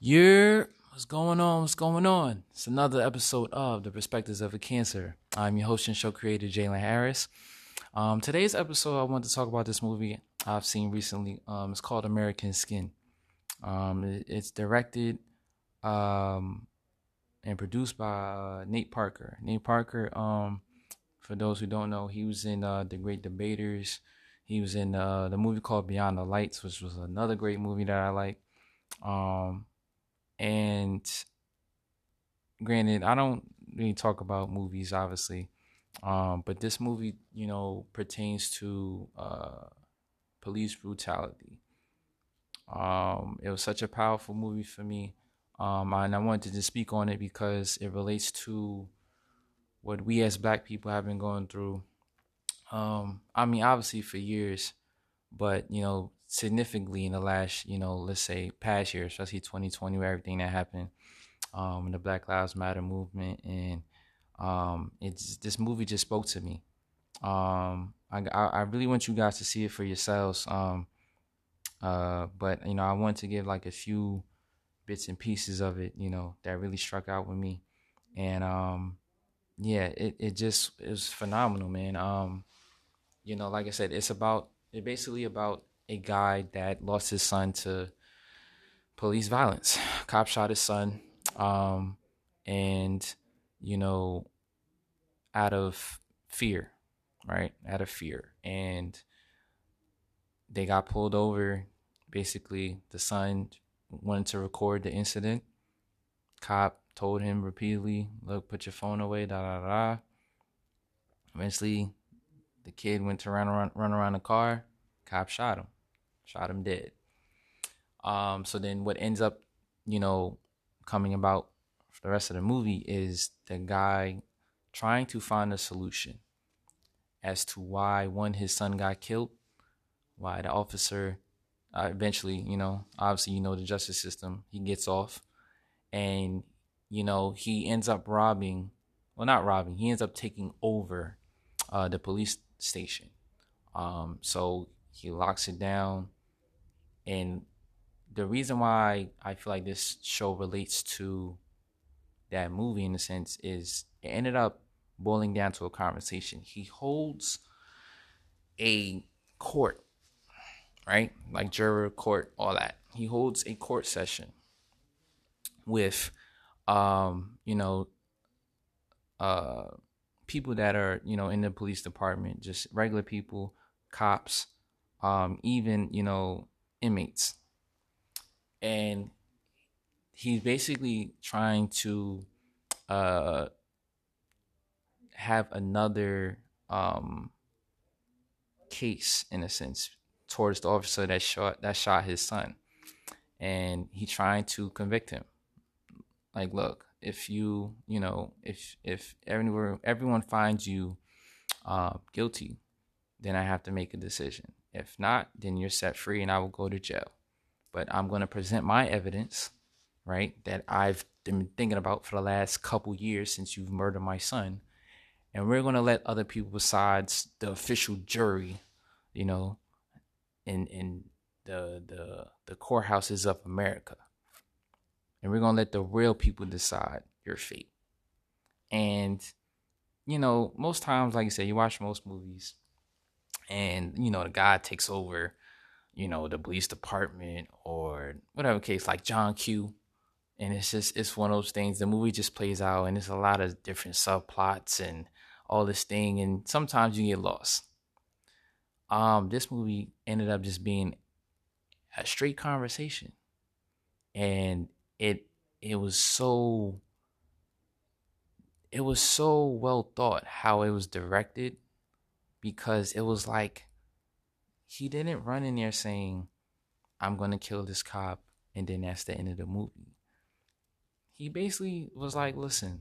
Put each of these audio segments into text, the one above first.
Yeah, what's going on? What's going on? It's another episode of The Perspectives of a Cancer. I'm your host and show creator, Jalen Harris. Um, today's episode, I want to talk about this movie I've seen recently. Um, it's called American Skin. Um, it, it's directed um, and produced by uh, Nate Parker. Nate Parker, um, for those who don't know, he was in uh, The Great Debaters. He was in uh, the movie called Beyond the Lights, which was another great movie that I like. Um, and granted, I don't really talk about movies, obviously, um, but this movie, you know, pertains to uh, police brutality. Um, it was such a powerful movie for me, um, and I wanted to speak on it because it relates to what we as Black people have been going through. Um, I mean, obviously for years, but you know, significantly in the last, you know, let's say past year, especially 2020, where everything that happened, um, in the Black Lives Matter movement, and um, it's this movie just spoke to me. Um, I, I really want you guys to see it for yourselves. Um, uh, but you know, I want to give like a few bits and pieces of it, you know, that really struck out with me, and um, yeah, it it just was phenomenal, man. Um, you know, like I said, it's about it basically about a guy that lost his son to police violence. Cop shot his son, um, and you know, out of fear, right? Out of fear, and they got pulled over. Basically, the son wanted to record the incident. Cop told him repeatedly, "Look, put your phone away." Da da da. Eventually, the kid went to run around, run around the car. Cop shot him shot him dead. Um, so then what ends up, you know, coming about for the rest of the movie is the guy trying to find a solution as to why one his son got killed, why the officer uh, eventually, you know, obviously you know the justice system, he gets off and you know, he ends up robbing, well not robbing, he ends up taking over uh, the police station. Um, so he locks it down and the reason why I feel like this show relates to that movie in a sense is it ended up boiling down to a conversation. He holds a court, right? Like juror court, all that. He holds a court session with um, you know, uh people that are, you know, in the police department, just regular people, cops, um, even, you know, inmates. And he's basically trying to uh, have another um, case, in a sense, towards the officer that shot that shot his son, and he's trying to convict him. Like, look, if you, you know, if if everyone everyone finds you uh, guilty, then I have to make a decision. If not, then you're set free and I will go to jail. But I'm going to present my evidence, right, that I've been thinking about for the last couple years since you've murdered my son. And we're going to let other people besides the official jury, you know, in in the the the courthouses of America. And we're going to let the real people decide your fate. And you know, most times like you said, you watch most movies and you know the guy takes over you know the police department or whatever case like john q. And it's just it's one of those things the movie just plays out and there's a lot of different subplots and all this thing and sometimes you get lost. Um this movie ended up just being a straight conversation and it it was so it was so well thought how it was directed because it was like he didn't run in there saying, I'm going to kill this cop, and then that's the end of the movie. He basically was like, listen,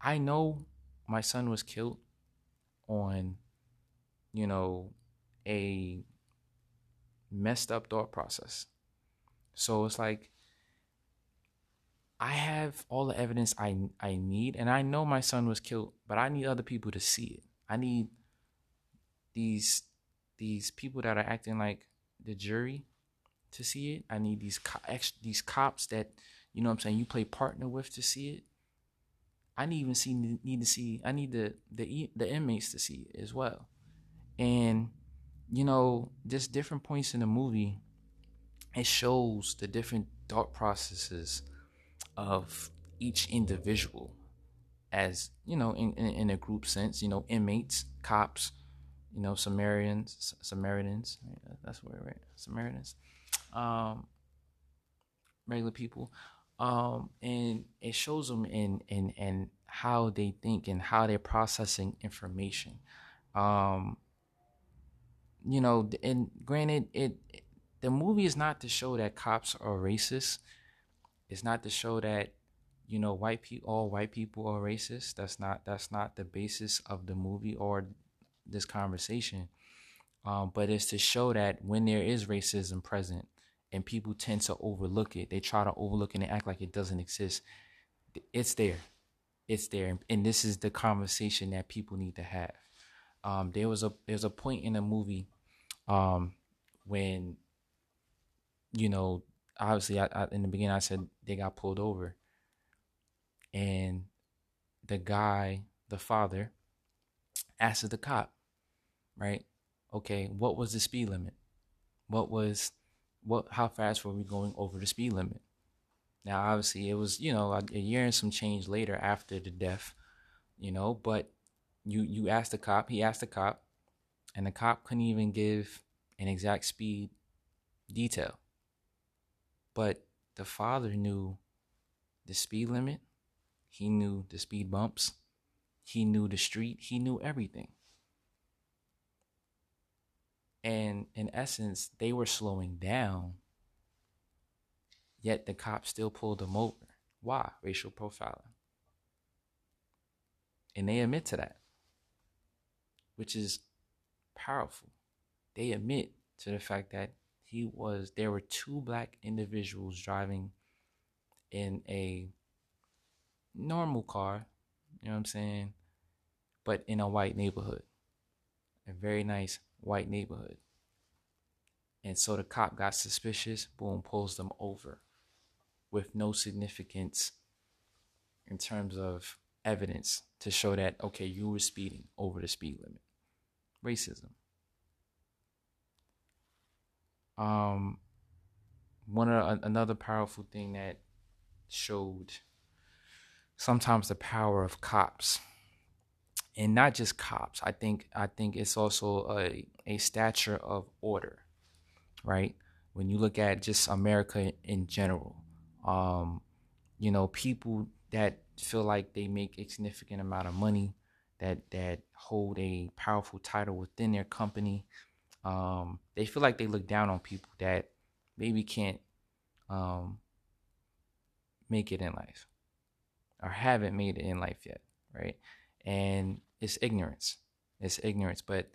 I know my son was killed on, you know, a messed up thought process. So it's like, I have all the evidence I I need, and I know my son was killed, but I need other people to see it. I need these these people that are acting like the jury to see it. I need these co- ex- these cops that you know what I'm saying you play partner with to see it. I need even see need to see I need the the the inmates to see it as well. And you know, just different points in the movie it shows the different thought processes of each individual as, you know, in, in, in a group sense, you know, inmates, cops, you know, Samaritans, Samaritans, that's where right, Samaritans, um, regular people, um, and it shows them in in in how they think and how they're processing information. Um, you know, and granted, it the movie is not to show that cops are racist. It's not to show that you know white people all white people are racist. That's not that's not the basis of the movie or this conversation. Um, but it's to show that when there is racism present, and people tend to overlook it. They try to overlook it and act like it doesn't exist. It's there. It's there. And this is the conversation that people need to have. Um, there was a there's a point in the movie um, when you know obviously I, I, in the beginning I said they got pulled over and the guy the father asked the cop right okay what was the speed limit what was what how fast were we going over the speed limit? Now, obviously, it was you know a, year and some change later after the death, you know. But you you asked the cop, he asked the cop, and the cop couldn't even give an exact speed detail. But the father knew the speed limit, he knew the speed bumps, he knew the street, he knew everything. And in essence, they were slowing down, yet the cops still pulled them over. Why? Racial profiling. And they admit to that, which is powerful. They admit to the fact that he was, there were two black individuals driving in a normal car, you know what I'm saying? But in a white neighborhood, a very nice white neighborhood. And so the cop got suspicious, boom, pulls them over with no significance in terms of evidence to show that, okay, you were speeding over the speed limit. Racism. Um, one another powerful thing that showed sometimes the power of cops and not just cops. I think I think it's also a a stature of order, right? When you look at just America in general, um, you know, people that feel like they make a significant amount of money, that that hold a powerful title within their company, um, they feel like they look down on people that maybe can't um, make it in life or haven't made it in life yet, right? And it's ignorance. It's ignorance. But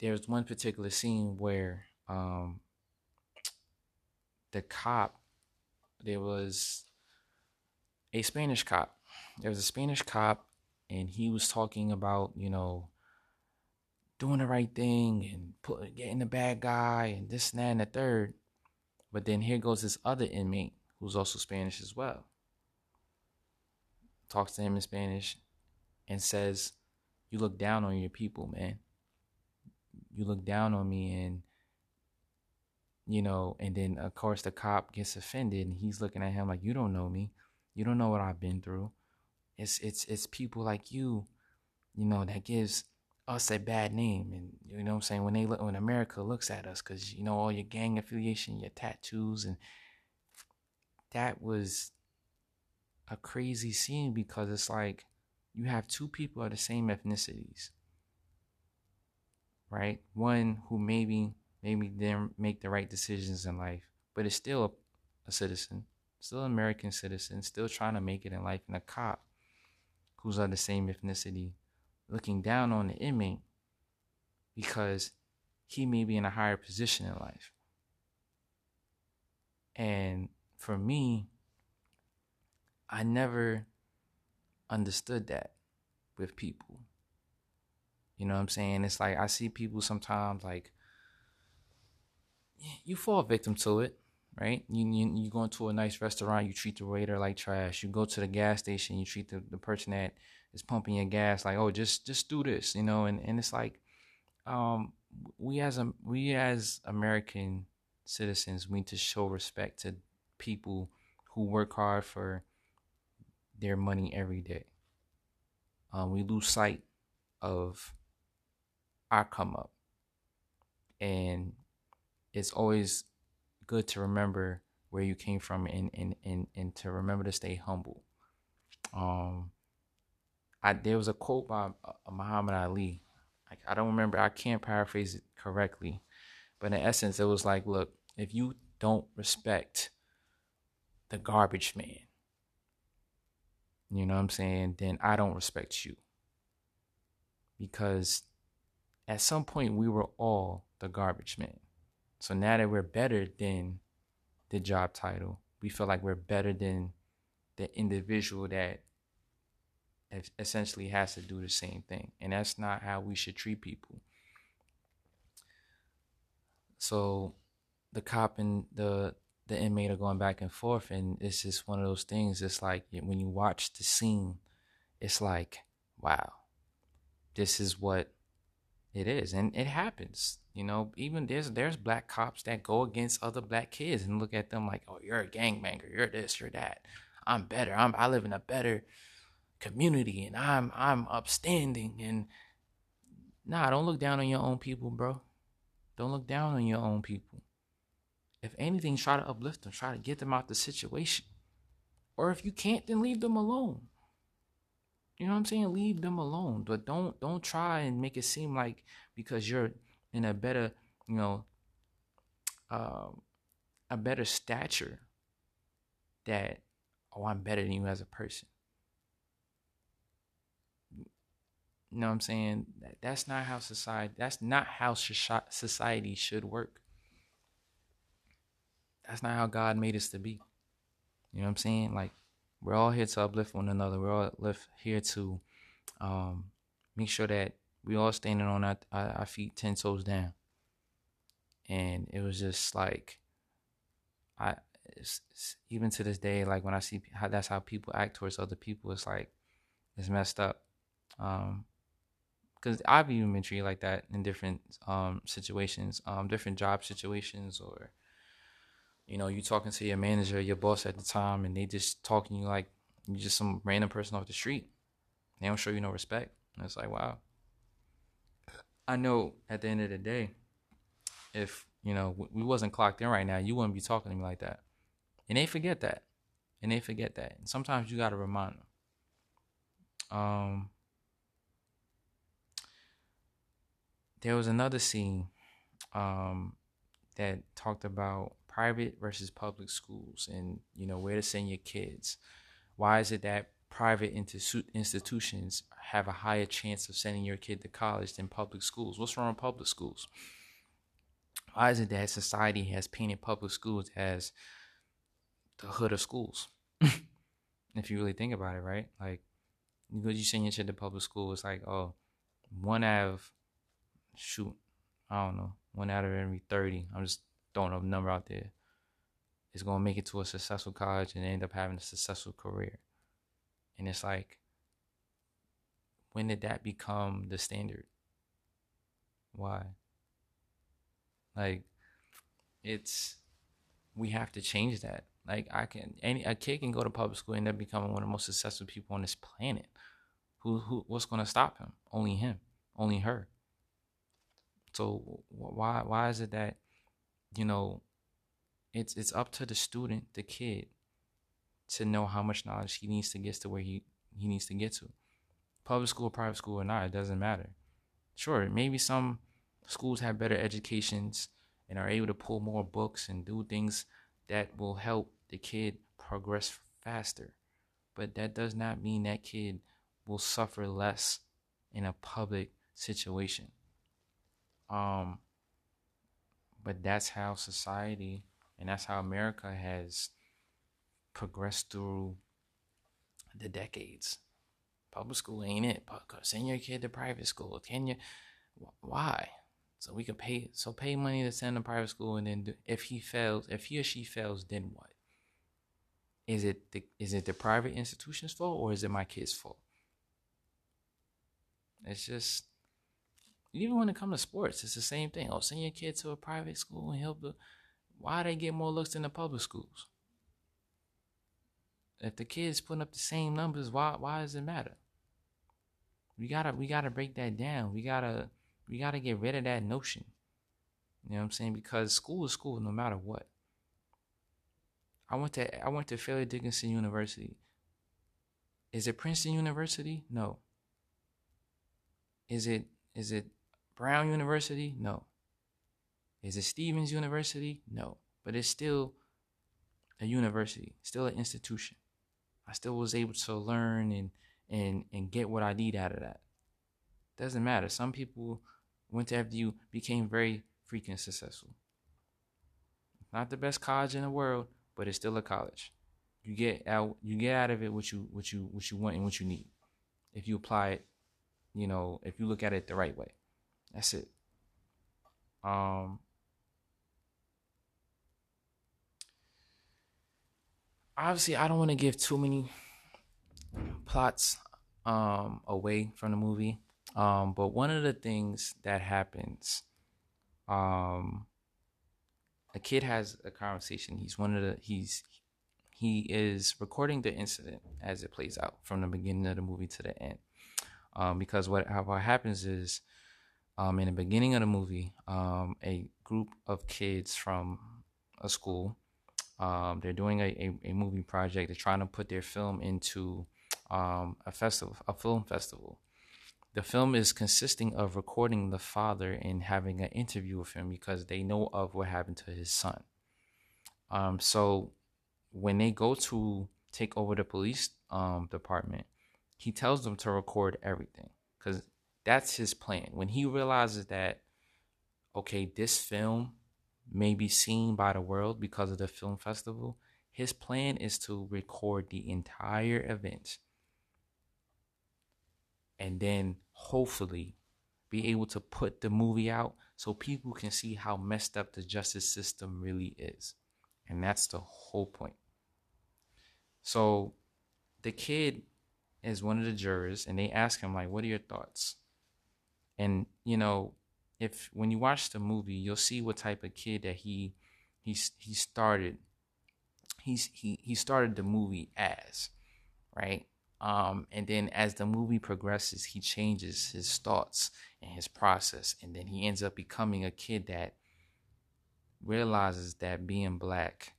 there's one particular scene where um, the cop, there was a Spanish cop. There was a Spanish cop, and he was talking about, you know, doing the right thing and put, getting the bad guy and this and that and the third. But then here goes this other inmate who's also Spanish as well. Talks to him in Spanish and says, you look down on your people, man. You look down on me and you know, and then of course the cop gets offended and he's looking at him like you don't know me. You don't know what I've been through. It's it's it's people like you, you know, that gives us a bad name and you know what I'm saying when they look when America looks at us cuz you know all your gang affiliation, your tattoos and that was a crazy scene because it's like you have two people of the same ethnicities, right? One who maybe maybe didn't make the right decisions in life, but is still a, a citizen, still an American citizen, still trying to make it in life, and a cop who's of the same ethnicity looking down on the inmate because he may be in a higher position in life. And for me, I never understood that with people. You know what I'm saying? It's like I see people sometimes like you fall victim to it, right? You, you you go into a nice restaurant, you treat the waiter like trash. You go to the gas station, you treat the, the person that is pumping your gas like, oh, just just do this, you know. And and it's like, um, we as a we as American citizens, we need to show respect to people who work hard for their money every day. Um, we lose sight of our come up, and it's always good to remember where you came from and and and, and to remember to stay humble. Um, I there was a quote by uh, Muhammad Ali. I, I don't remember. I can't paraphrase it correctly, but in essence, it was like, look, if you don't respect the garbage man, you know what I'm saying, then I don't respect you. Because at some point we were all the garbage man. So now that we're better than the job title, we feel like we're better than the individual that essentially has to do the same thing. And that's not how we should treat people. So the cop and the the inmate are going back and forth and it's just one of those things it's like when you watch the scene it's like wow this is what it is and it happens you know? Even there's there's black cops that go against other black kids and look at them like oh you're a gangbanger you're this you're that i'm better i'm i live in a better community and i'm i'm upstanding and nah don't look down on your own people bro. Don't look down on your own people if anything, try to uplift them, try to get them out the situation. Or if you can't, then leave them alone. You know what I'm saying? Leave them alone. But don't don't try and make it seem like because you're in a better, you know, uh, a better stature that oh I'm better than you as a person. You know what I'm saying? That, That's not how society. That's not how society should work that's not how God made us to be. You know what I'm saying? Like we're all here to uplift one another. We're all here to um, make sure that we all standing on our, our feet ten toes down. And it was just like, I it's, it's, even to this day, like when I see how that's how people act towards other people, it's like it's messed up. Um, because I've even been treated like that in different um situations, um, different job situations or you know, you talking to your manager, your boss at the time, and they just talking you like you just some random person off the street. They don't show you no respect. And it's like, wow. I know at the end of the day, if you know we wasn't clocked in right now, you wouldn't be talking to me like that. And they forget that, and they forget that. And sometimes you got to remind them. Um, there was another scene, um, that talked about private versus public schools and you know where to send your kids. Why is it that private institutions have a higher chance of sending your kid to college than public schools? What's wrong with public schools? Why is it that society has painted public schools as the hood of schools? If you really think about it right? Like because you send your kid to public school it's like oh one out of shoot i don't know one out of every 30 i'm just throwing a number out there, is going to make it to a successful college and end up having a successful career. And it's like, when did that become the standard? Why? Like, it's, we have to change that. Like, I can, any, a kid can go to public school and end up becoming one of the most successful people on this planet. Who, who, what's going to stop him? Only him, only her. So why, why is it that you know, it's it's up to the student, the kid, to know how much knowledge he needs to get to where he, he needs to get to. Public school, private school or not, it doesn't matter. Sure, maybe some schools have better educations and are able to pull more books and do things that will help the kid progress faster. But that does not mean that kid will suffer less in a public situation. Um, but that's how society and that's how America has progressed through the decades. Public school ain't it. Send your kid to private school. Can you? Why? So we could pay so pay money to send to private school, and then do, if he fails, if he or she fails, then what? Is it the is it the private institution's fault or is it my kid's fault? It's just even when it comes to sports, it's the same thing. Oh, send your kid to a private school and help the why they get more looks than the public schools? If the kid's putting up the same numbers, why why does it matter? We gotta we gotta break that down. We gotta we gotta get rid of that notion. You know what I'm saying? Because school is school no matter what. I went to I went to Fairleigh Dickinson University. Is it Princeton University? No. Is it is it Brown University? No. Is it Stevens University? No. But it's still a university, still an institution. I still was able to learn and and and get what I need out of that. Doesn't matter. Some people went to FDU, became very freaking successful. Not the best college in the world, but it's still a college. You get out you get out of it what you what you what you want and what you need. If you apply it, you know, if you look at it the right way. That's it. Um obviously I don't want to give too many plots um away from the movie. Um but one of the things that happens um a kid has a conversation. He's one of the he's he is recording the incident as it plays out from the beginning of the movie to the end. Um, because what what happens is, um, in the beginning of the movie, um, a group of kids from a school, um, they're doing a, a, a, movie project. They're trying to put their film into um, a festival, a film festival. The film is consisting of recording the father and having an interview with him because they know of what happened to his son. Um, so when they go to take over the police um, department, he tells them to record everything because that's his plan. When he realizes that, okay, this film may be seen by the world because of the film festival, his plan is to record the entire event and then hopefully be able to put the movie out so people can see how messed up the justice system really is. And that's the whole point. So the kid is one of the jurors and they ask him like what are your thoughts? And you know, if when you watch the movie, you'll see what type of kid that he he's he started he's he he started the movie as, right? Um, and then as the movie progresses, he changes his thoughts and his process, and then he ends up becoming a kid that realizes that being black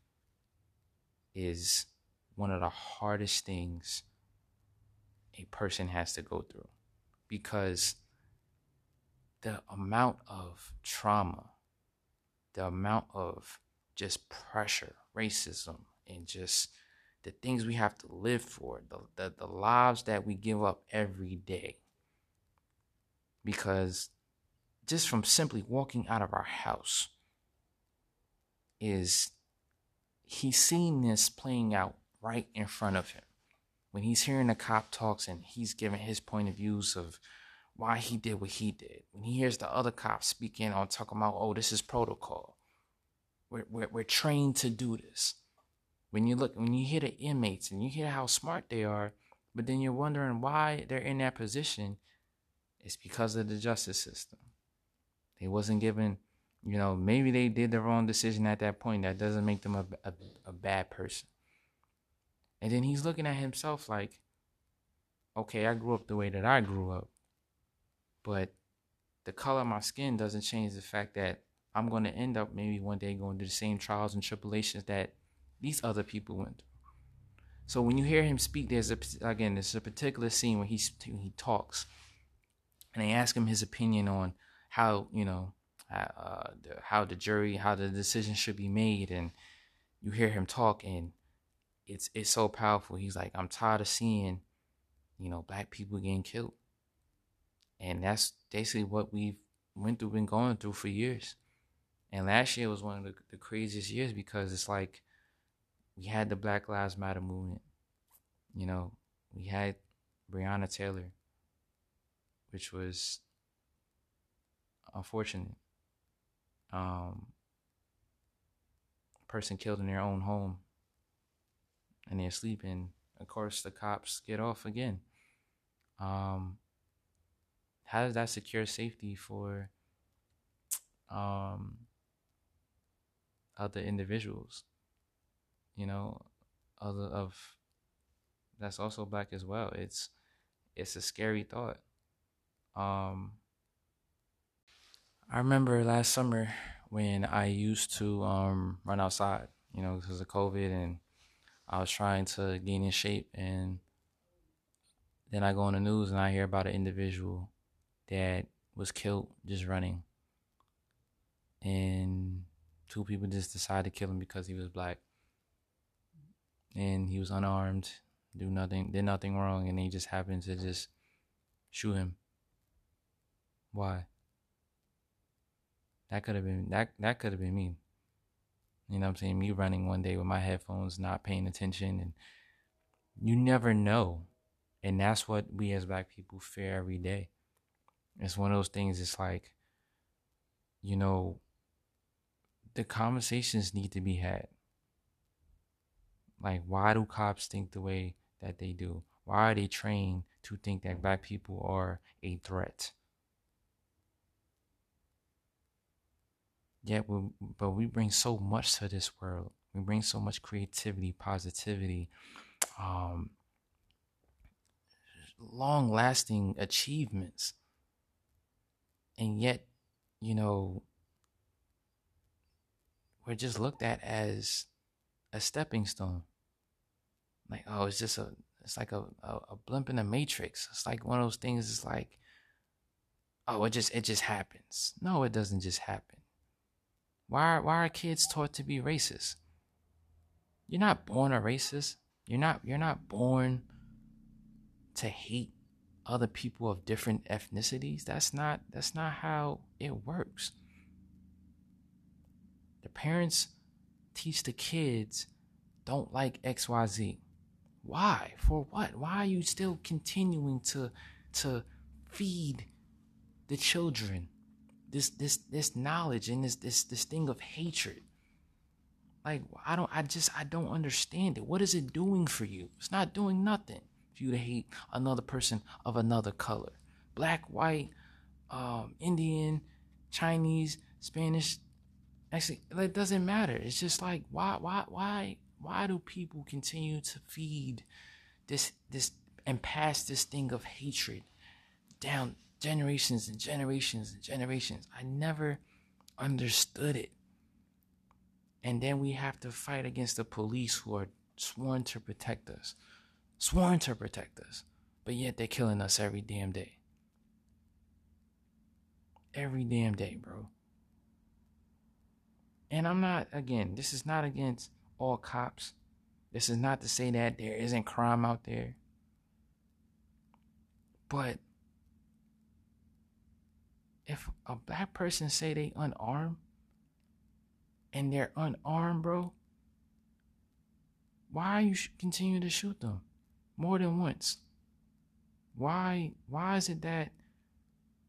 is one of the hardest things a person has to go through because the amount of trauma, the amount of just pressure, racism, and just the things we have to live for, the, the, the lives that we give up every day. Because just from simply walking out of our house is he's seeing this playing out right in front of him. When he's hearing the cop talks and he's giving his point of views of why he did what he did. When he hears the other cops speaking on talking about, oh, this is protocol. We're, we're, we're trained to do this. When you look when you hear the inmates and you hear how smart they are but then you're wondering why they're in that position it's because of the justice system. They wasn't given you know maybe they did the wrong decision at that point. That doesn't make them a, a, a bad person. And then he's looking at himself like okay i grew up the way that i grew up but the color of my skin doesn't change the fact that i'm going to end up maybe one day going through the same trials and tribulations that these other people went through. So when you hear him speak, there's a again, there's a particular scene where he he talks, and they ask him his opinion on how you know uh, the, how the jury, how the decision should be made, and you hear him talk, and it's it's so powerful. He's like, I'm tired of seeing, you know, black people getting killed, and that's basically what we've went through, been going through for years. And last year was one of the, the craziest years because it's like we had the Black Lives Matter movement. You know, we had Breonna Taylor, which was unfortunate. um, person killed in their own home and they're sleeping. Of course, the cops get off again. Um, how does that secure safety for um, other individuals? You know, other of that's also black as well. It's it's a scary thought. Um, I remember last summer when I used to um, run outside, you know, because of COVID, and I was trying to gain in shape, and then I go on the news and I hear about an individual that was killed just running, and two people just decided to kill him because he was black, and he was unarmed, do nothing, did nothing wrong, and they just happened to just shoot him. Why? That could have been that that could have been me. You know what I'm saying? Me running one day with my headphones, not paying attention and you never know. And that's what we as black people fear every day. It's one of those things, it's like, you know, the conversations need to be had. Like, why do cops think the way that they do? Why are they trained to think that black people are a threat? Yeah, we, but we bring so much to this world. We bring so much creativity, positivity, um, long lasting achievements. And yet, you know, we're just looked at as a stepping stone. Like, oh, it's just a, it's like a, a, a blimp in the matrix. It's like one of those things. It's like, oh, it just, it just happens. No, it doesn't just happen. Why are, why are kids taught to be racist? You're not born a racist. You're not you're not born to hate other people of different ethnicities. That's not that's not how it works. The parents teach the kids don't like XYZ. Why? For what? Why are you still continuing to to feed the children this this this knowledge and this this this thing of hatred like i don't i just i don't understand it what is it doing for you it's not doing nothing for you to hate another person of another color black white um indian chinese spanish actually it doesn't matter it's just like why why why why do people continue to feed this this and pass this thing of hatred down generations and generations and generations. I never understood it. And then we have to fight against the police who are sworn to protect us, sworn to protect us, but yet they're killing us every damn day. Every damn day, bro. And I'm not, again, this is not against all cops. This is not to say that there isn't crime out there. But if a black person say they unarmed and they're unarmed, bro, why are you continue to shoot them more than once? Why why is it that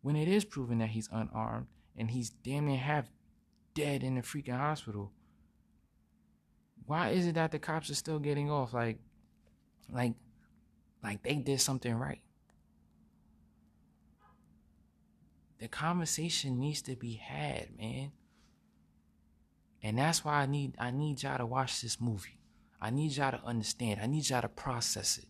when it is proven that he's unarmed and he's damn near half dead in the freaking hospital, why is it that the cops are still getting off like like like they did something right? the conversation needs to be had, man. And that's why I need I need y'all to watch this movie. I need y'all to understand. I need y'all to process it.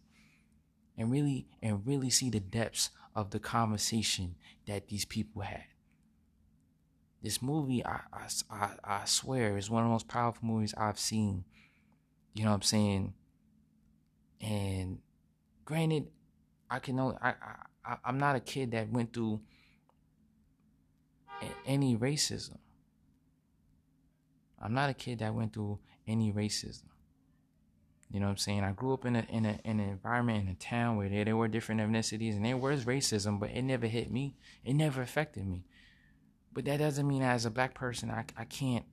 And really and really see the depths of the conversation that these people had. This movie, I, I, I, swear, is one of the most powerful movies I've seen. You know what I'm saying? And granted, I can know I, I I'm not a kid that went through any racism. I'm not a kid that went through any racism. You know what I'm saying? I grew up in a in a in an environment in a town where there, there were different ethnicities and there was racism, but it never hit me. It never affected me. But that doesn't mean as a black person I, I can't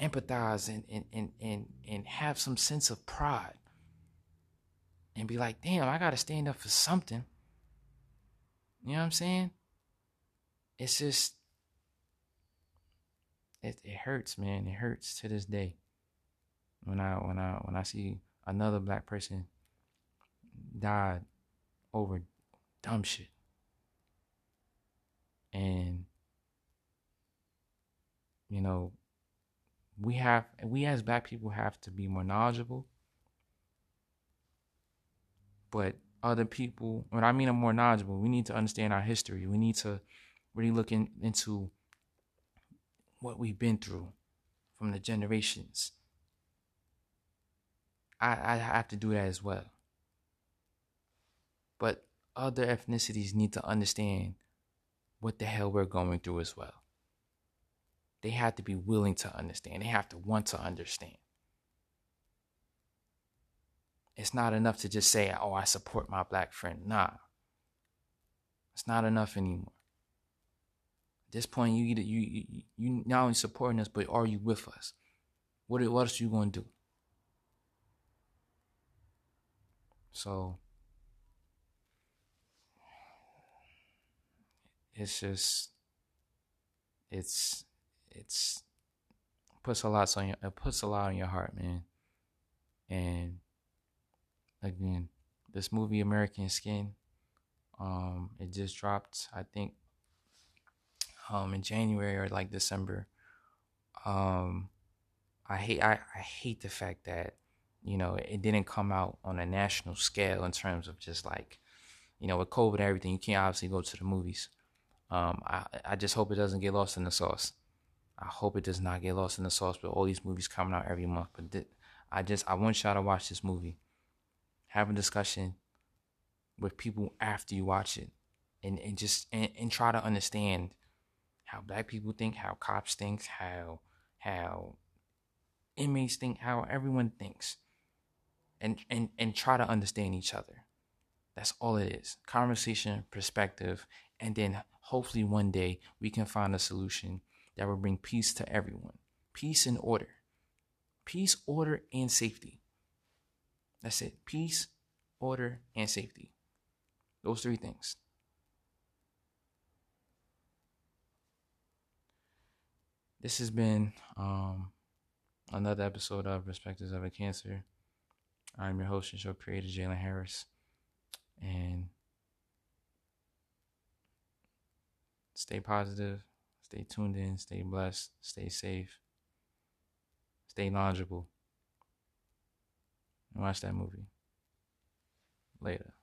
empathize and, and, and, and, and have some sense of pride and be like, damn, I gotta stand up for something. You know what I'm saying? It's just it, it hurts, man. It hurts to this day. When I when I when I see another black person died over dumb shit. And you know, we have we as black people have to be more knowledgeable. But other people, when I mean I'm more knowledgeable, we need to understand our history. We need to really look in, into what we've been through from the generations. I, I have to do that as well. But other ethnicities need to understand what the hell we're going through as well. They have to be willing to understand. They have to want to understand. It's not enough to just say, oh, I support my black friend. Nah. It's not enough anymore. At this point, you either you you, you not only supporting us, but are you with us? What what else you gonna do? So it's just it's it's puts a lot on your it puts a lot on your heart, man. And again, this movie American Skin, um, it just dropped, I think, um, in January or like December. Um, I hate I, I hate the fact that you know it didn't come out on a national scale in terms of just like you know with COVID and everything. You can't obviously go to the movies. Um, I I just hope it doesn't get lost in the sauce. I hope it does not get lost in the sauce with all these movies coming out every month. But th- I just I want y'all to watch this movie, have a discussion with people after you watch it, and and just and, and try to understand how black people think, how cops think, how how inmates think, how everyone thinks. And and and try to understand each other. That's all it is. Conversation, perspective, and then hopefully one day we can find a solution that will bring peace to everyone. Peace and order. Peace, order, and safety. That's it. Peace, order, and safety. Those three things. this has been um, another episode of Perspectives of a Cancer. I'm your host and show creator, Jalen Harris. And stay positive, stay tuned in, stay blessed, stay safe, stay knowledgeable, and watch that movie. Later.